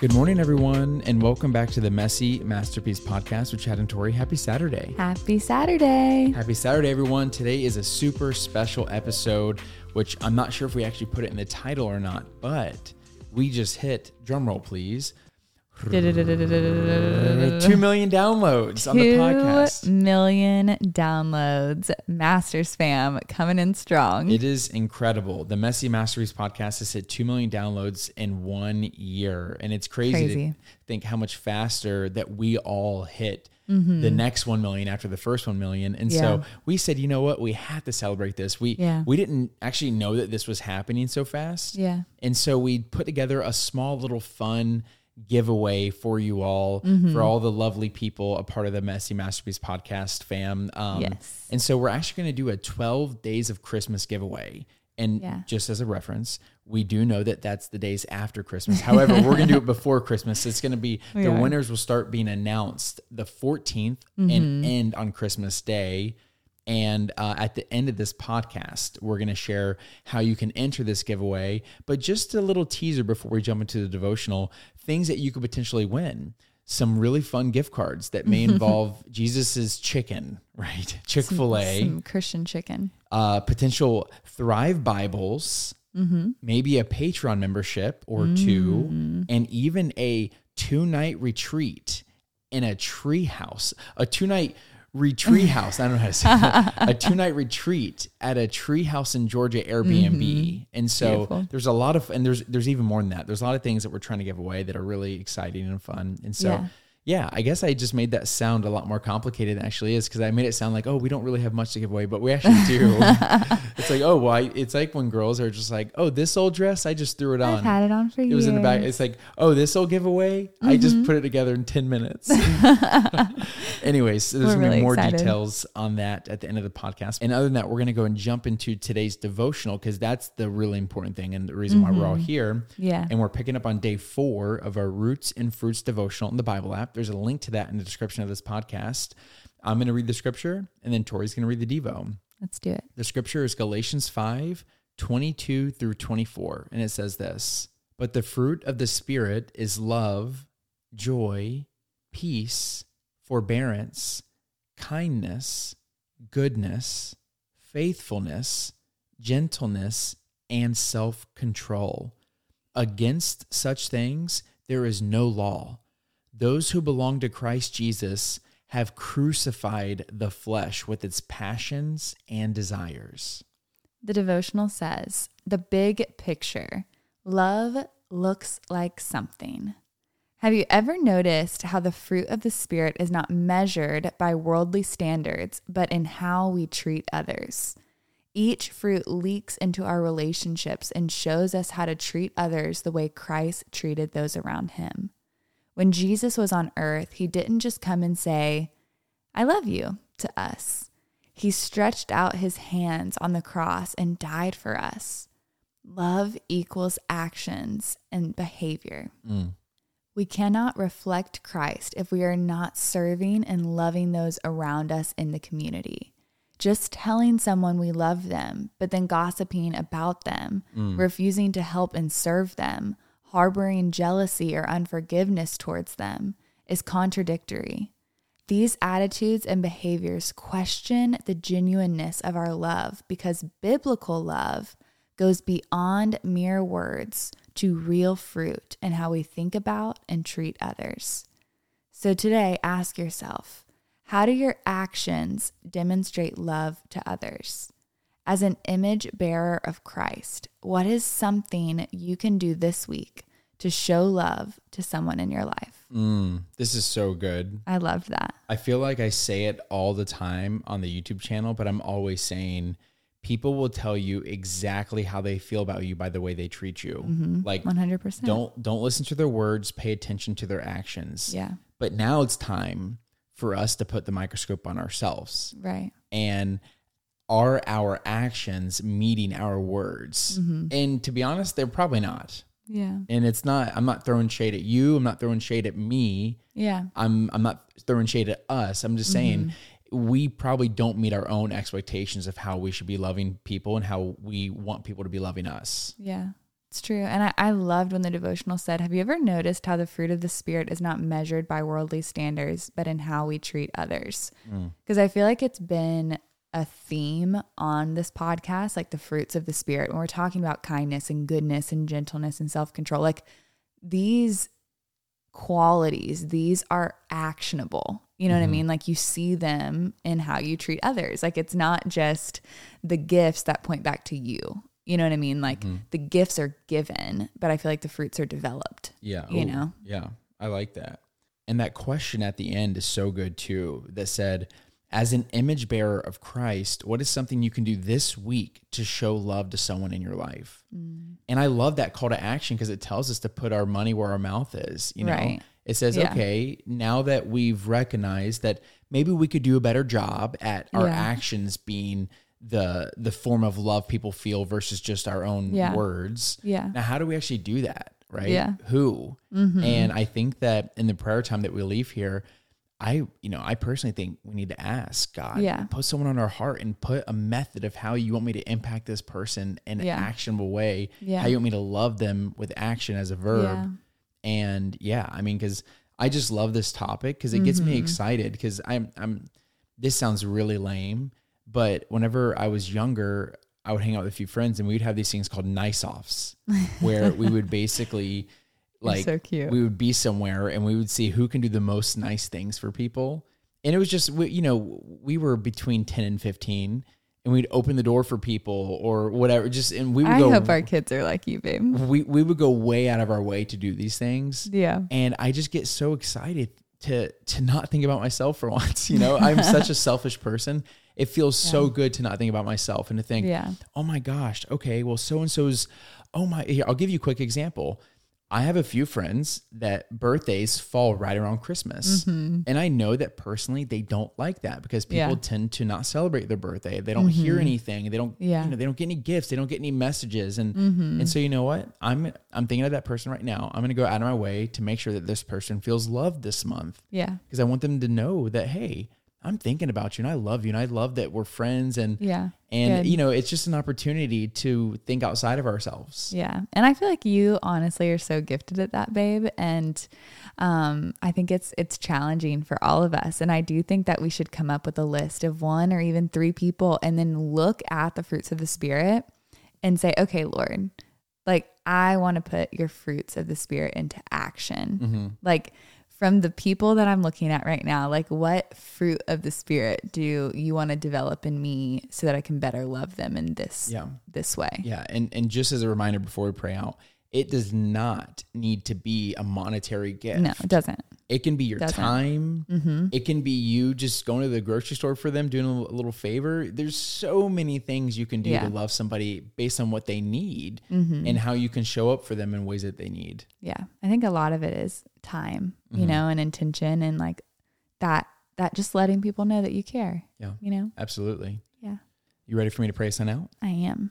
Good morning, everyone, and welcome back to the Messy Masterpiece Podcast with Chad and Tori. Happy Saturday. Happy Saturday. Happy Saturday, everyone. Today is a super special episode, which I'm not sure if we actually put it in the title or not, but we just hit, drumroll please, Two million downloads on the podcast. Two million downloads. Masters fam coming in strong. It is incredible. The Messy Masterpiece podcast has hit 2 million downloads in one year. And it's crazy, Crazy. to think how much faster that we all hit Mm-hmm. the next 1 million after the first 1 million. And Yeah. so we said, you know what? We have to celebrate this. We, Yeah. we didn't actually know that this was happening so fast. Yeah. And so we put together a small little fun giveaway for you all, Mm-hmm. for all the lovely people, a part of the Messy Masterpiece podcast fam. Um, Yes. And so we're actually going to do a 12 days of Christmas giveaway. And Yeah. just as a reference, we do know that that's the days after Christmas. However, we're going to do it before Christmas. It's going to be We the are. winners will start being announced the 14th Mm-hmm. and end on Christmas Day. And uh, at the end of this podcast, we're going to share how you can enter this giveaway. But just a little teaser before we jump into the devotional things that you could potentially win. Some really fun gift cards that may involve Jesus's chicken, right? Chick fil A, Some Christian chicken. uh, potential Thrive Bibles, maybe a Patreon membership or two, and even a two night retreat in a tree house, a two night retreat house. I don't know how to say that. a two night retreat at a tree house in Georgia Airbnb. Mm-hmm. And so Beautiful. there's a lot of, and there's, there's even more than that. There's a lot of things that we're trying to give away that are really exciting and fun. And so, Yeah. Yeah, I guess I just made that sound a lot more complicated than it actually is because I made it sound like, oh, we don't really have much to give away, but we actually do. it's like, oh, well, it's like when girls are just like, oh, this old dress, I just threw it I've on. had it on for It years. was in the back. It's like, oh, this old giveaway, I Mm-hmm. just put it together in 10 minutes. Anyways, there's going to be more excited. details on that at the end of the podcast. And other than that, we're going to go and jump into today's devotional because that's the really important thing and the reason why we're all here. Mm-hmm. Yeah. And we're picking up on day four of our Roots and Fruits devotional in the Bible app. There's a link to that in the description of this podcast. I'm going to read the scripture and then Tori's going to read the Devo. Let's do it. The scripture is Galatians 5 22 through 24. And it says this But the fruit of the Spirit is love, joy, peace, forbearance, kindness, goodness, faithfulness, gentleness, and self control. Against such things there is no law. Those who belong to Christ Jesus have crucified the flesh with its passions and desires. The devotional says the big picture love looks like something. Have you ever noticed how the fruit of the Spirit is not measured by worldly standards, but in how we treat others? Each fruit leaks into our relationships and shows us how to treat others the way Christ treated those around him. When Jesus was on earth, he didn't just come and say, I love you to us. He stretched out his hands on the cross and died for us. Love equals actions and behavior. Mm. We cannot reflect Christ if we are not serving and loving those around us in the community. Just telling someone we love them, but then gossiping about them, mm. refusing to help and serve them, harboring jealousy or unforgiveness towards them is contradictory. These attitudes and behaviors question the genuineness of our love because biblical love goes beyond mere words to real fruit in how we think about and treat others. So today, ask yourself how do your actions demonstrate love to others? As an image bearer of Christ, what is something you can do this week to show love to someone in your life? Mm, this is so good. I love that. I feel like I say it all the time on the YouTube channel, but I'm always saying people will tell you exactly how they feel about you by the way they treat you. Like 100%. don't don't listen to their words, pay attention to their actions. Yeah, But now it's time for us to put the microscope on ourselves. right. And are our actions meeting our words? Mm-hmm. And to be honest, they're probably not. Yeah. And it's not I'm not throwing shade at you, I'm not throwing shade at me. Yeah. I'm I'm not throwing shade at us. I'm just saying mm-hmm. we probably don't meet our own expectations of how we should be loving people and how we want people to be loving us. Yeah. It's true. And I, I loved when the devotional said, Have you ever noticed how the fruit of the Spirit is not measured by worldly standards, but in how we treat others? Mm. Because I feel like it's been a theme on this podcast, like the fruits of the Spirit, when we're talking about kindness and goodness and gentleness and self control. Like these qualities, these are actionable. You know what I mm-hmm. mean? Like you see them in how you treat others. Like it's not just the gifts that point back to you. You know what I mean? Like mm-hmm. the gifts are given, but I feel like the fruits are developed. Yeah. You Ooh, know? Yeah. I like that. And that question at the end is so good too that said, as an image bearer of Christ, what is something you can do this week to show love to someone in your life? Mm. And I love that call to action because it tells us to put our money where our mouth is. You know, Right. it says, Yeah. okay, now that we've recognized that maybe we could do a better job at our Yeah. actions being the the form of love people feel versus just our own Yeah. words. Yeah. Now, how do we actually do that? Right? Yeah. Who? Mm-hmm. And I think that in the prayer time that we leave here, I, you know, I personally think we need to ask God, Yeah. put someone on our heart and put a method of how you want me to impact this person in Yeah. an actionable way. Yeah. How you want me to love them with action as a verb. Yeah. And yeah, I mean, because I just love this topic because it gets Mm-hmm. me excited because I'm, I'm, this sounds really lame, but whenever I was younger, I would hang out with a few friends and we'd have these things called nice offs where we would basically like so cute. we would be somewhere and we would see who can do the most nice things for people. And it was just, we, you know, we were between 10 and 15 and we'd open the door for people or whatever. Just, and we would I go, hope our kids are like you, babe. we, we would go way out of our way to do these things. Yeah. And I just get so excited to, to not think about myself for once. You know, I'm such a selfish person. It feels so good to not think about myself and to think, Yeah. oh my gosh, okay, well, so and so's, oh my, here, I'll give you a quick example. I have a few friends that birthdays fall right around Christmas. And I know that personally they don't like that because people Mm-hmm. Yeah. tend to not celebrate their birthday. They don't hear anything. They don't Yeah. you know, they don't get any gifts. They don't get any messages. And Mm-hmm. and so you know what? I'm I'm thinking of that person right now. I'm gonna go out of my way to make sure that this person feels loved this month Yeah. because I want them to know that hey, I'm thinking about you and I love you and I love that we're friends and Yeah. and Good. you know it's just an opportunity to think outside of ourselves. Yeah. And I feel like you honestly are so gifted at that, babe. And um, I think it's it's challenging for all of us. And I do think that we should come up with a list of one or even three people and then look at the fruits of the spirit and say, okay, Lord, like I want to put your fruits of the spirit into action. Like from the people that I'm looking at right now, like what fruit of the spirit do you want to develop in me so that I can better love them in this Yeah. this way? Yeah, and and just as a reminder before we pray out, it does not need to be a monetary gift. No, it doesn't. It can be your Doesn't. time. Mm-hmm. It can be you just going to the grocery store for them, doing a little, favor. There's so many things you can do Yeah. to love somebody based on what they need Mm-hmm. and how you can show up for them in ways that they need. Yeah. I think a lot of it is time, you Mhm. know, and intention and like that that just letting people know that you care. Yeah. You know? Absolutely. Yeah. You ready for me to pray us out? I am.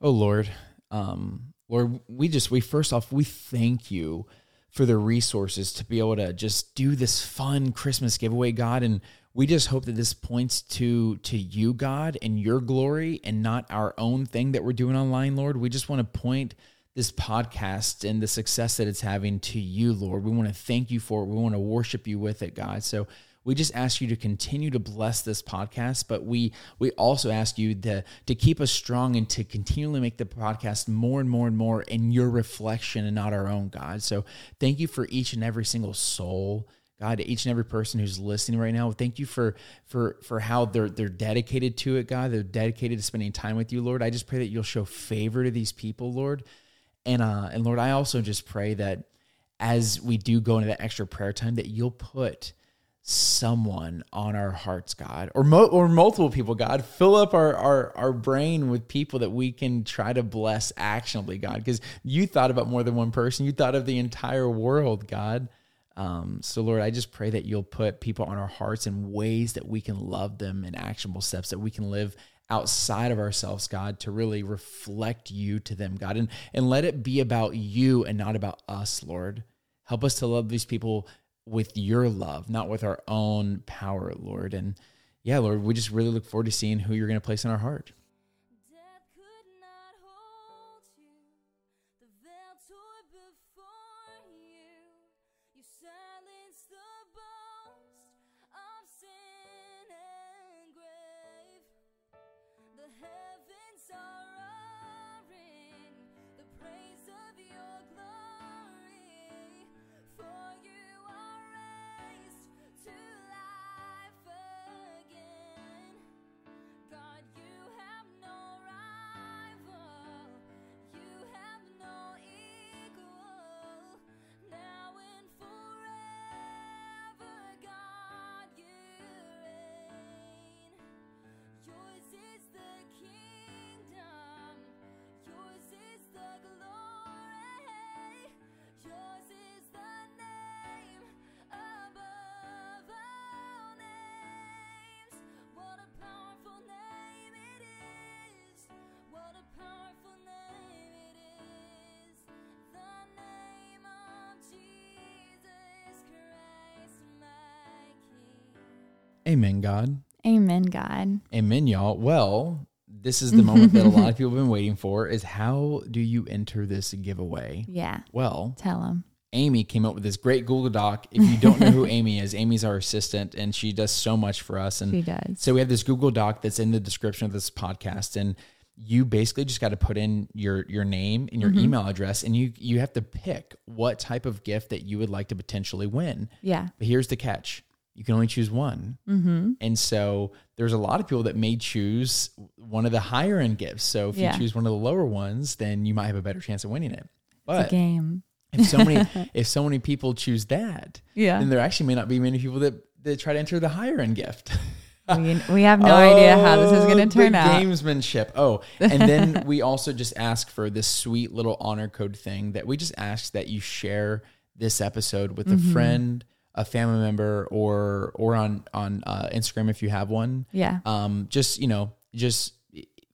Oh Lord, um, Lord, we just we first off we thank you for the resources to be able to just do this fun Christmas giveaway, God, and we just hope that this points to to you, God, and your glory, and not our own thing that we're doing online, Lord. We just want to point this podcast and the success that it's having to you, Lord. We want to thank you for it. We want to worship you with it, God. So we just ask you to continue to bless this podcast, but we we also ask you to to keep us strong and to continually make the podcast more and more and more in your reflection and not our own, God. So thank you for each and every single soul. God, to each and every person who's listening right now, thank you for for for how they're they're dedicated to it, God. They're dedicated to spending time with you, Lord. I just pray that you'll show favor to these people, Lord. And uh and Lord, I also just pray that as we do go into that extra prayer time, that you'll put someone on our hearts, God, or mo- or multiple people, God. Fill up our, our our brain with people that we can try to bless actionably, God, because you thought about more than one person. You thought of the entire world, God. Um, so Lord, I just pray that you'll put people on our hearts in ways that we can love them in actionable steps that we can live outside of ourselves, God, to really reflect you to them, God, and and let it be about you and not about us, Lord. Help us to love these people with your love, not with our own power, Lord. And yeah, Lord, we just really look forward to seeing who you're going to place in our heart. Amen, God. Amen, God. Amen, y'all. Well, this is the moment that a lot of people have been waiting for is how do you enter this giveaway? Yeah. Well, Tell them. Amy came up with this great Google Doc. If you don't know who Amy is, Amy's our assistant and she does so much for us. And She does. so we have this Google Doc that's in the description of this podcast, and you basically just got to put in your your name and your Mm-hmm. email address, and you you have to pick what type of gift that you would like to potentially win. Yeah. But here's the catch: you can only choose one, Mm-hmm. and so there's a lot of people that may choose one of the higher end gifts. So if Yeah. you choose one of the lower ones, then you might have a better chance of winning it. But game. if so many if so many people choose that, Yeah. then there actually may not be many people that that try to enter the higher end gift. we, we have no idea how this is going Oh, to turn the out. Gamesmanship. Oh, and then we also just ask for this sweet little honor code thing that we just ask that you share this episode with Mm-hmm. a friend, a family member, or or on on uh, Instagram if you have one. Yeah. Um, just you know, just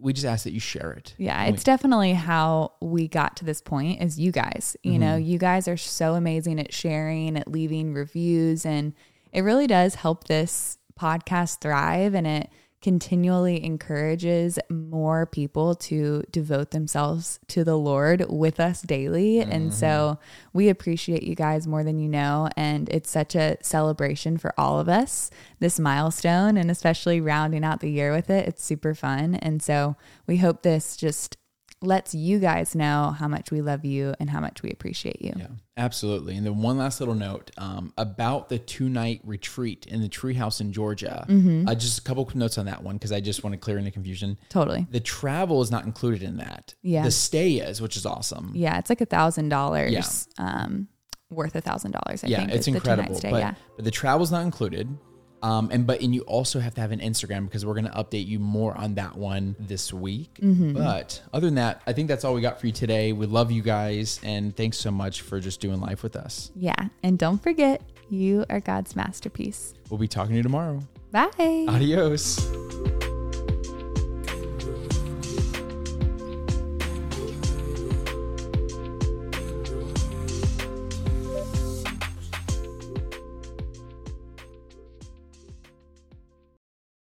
we just ask that you share it. Yeah, it's definitely how we got to this point is you guys. You know, Mm-hmm. you guys are so amazing at sharing, at leaving reviews, and it really does help this podcast thrive and it continually encourages more people to devote themselves to the Lord with us daily. And mm-hmm. so we appreciate you guys more than you know. And it's such a celebration for all of us, this milestone, and especially rounding out the year with it. It's super fun. And so we hope this just lets you guys know how much we love you and how much we appreciate you. Yeah, absolutely. And then one last little note um, about the two night retreat in the treehouse in Georgia. Mm-hmm. Uh, just a couple notes on that one because I just want to clear any confusion. Totally. The travel is not included in that. Yeah. The stay is, which is awesome. Yeah, it's like a thousand dollars, um, worth a thousand dollars. Yeah, think it's is the two-night incredible. stay. But, yeah, but the travel's not included. Um, and but and you also have to have an Instagram because we're gonna update you more on that one this week. Mm-hmm. But other than that, I think that's all we got for you today. We love you guys and thanks so much for just doing life with us. yeah, and don't forget, you are God's masterpiece. We'll be talking to you tomorrow. Bye. Adios.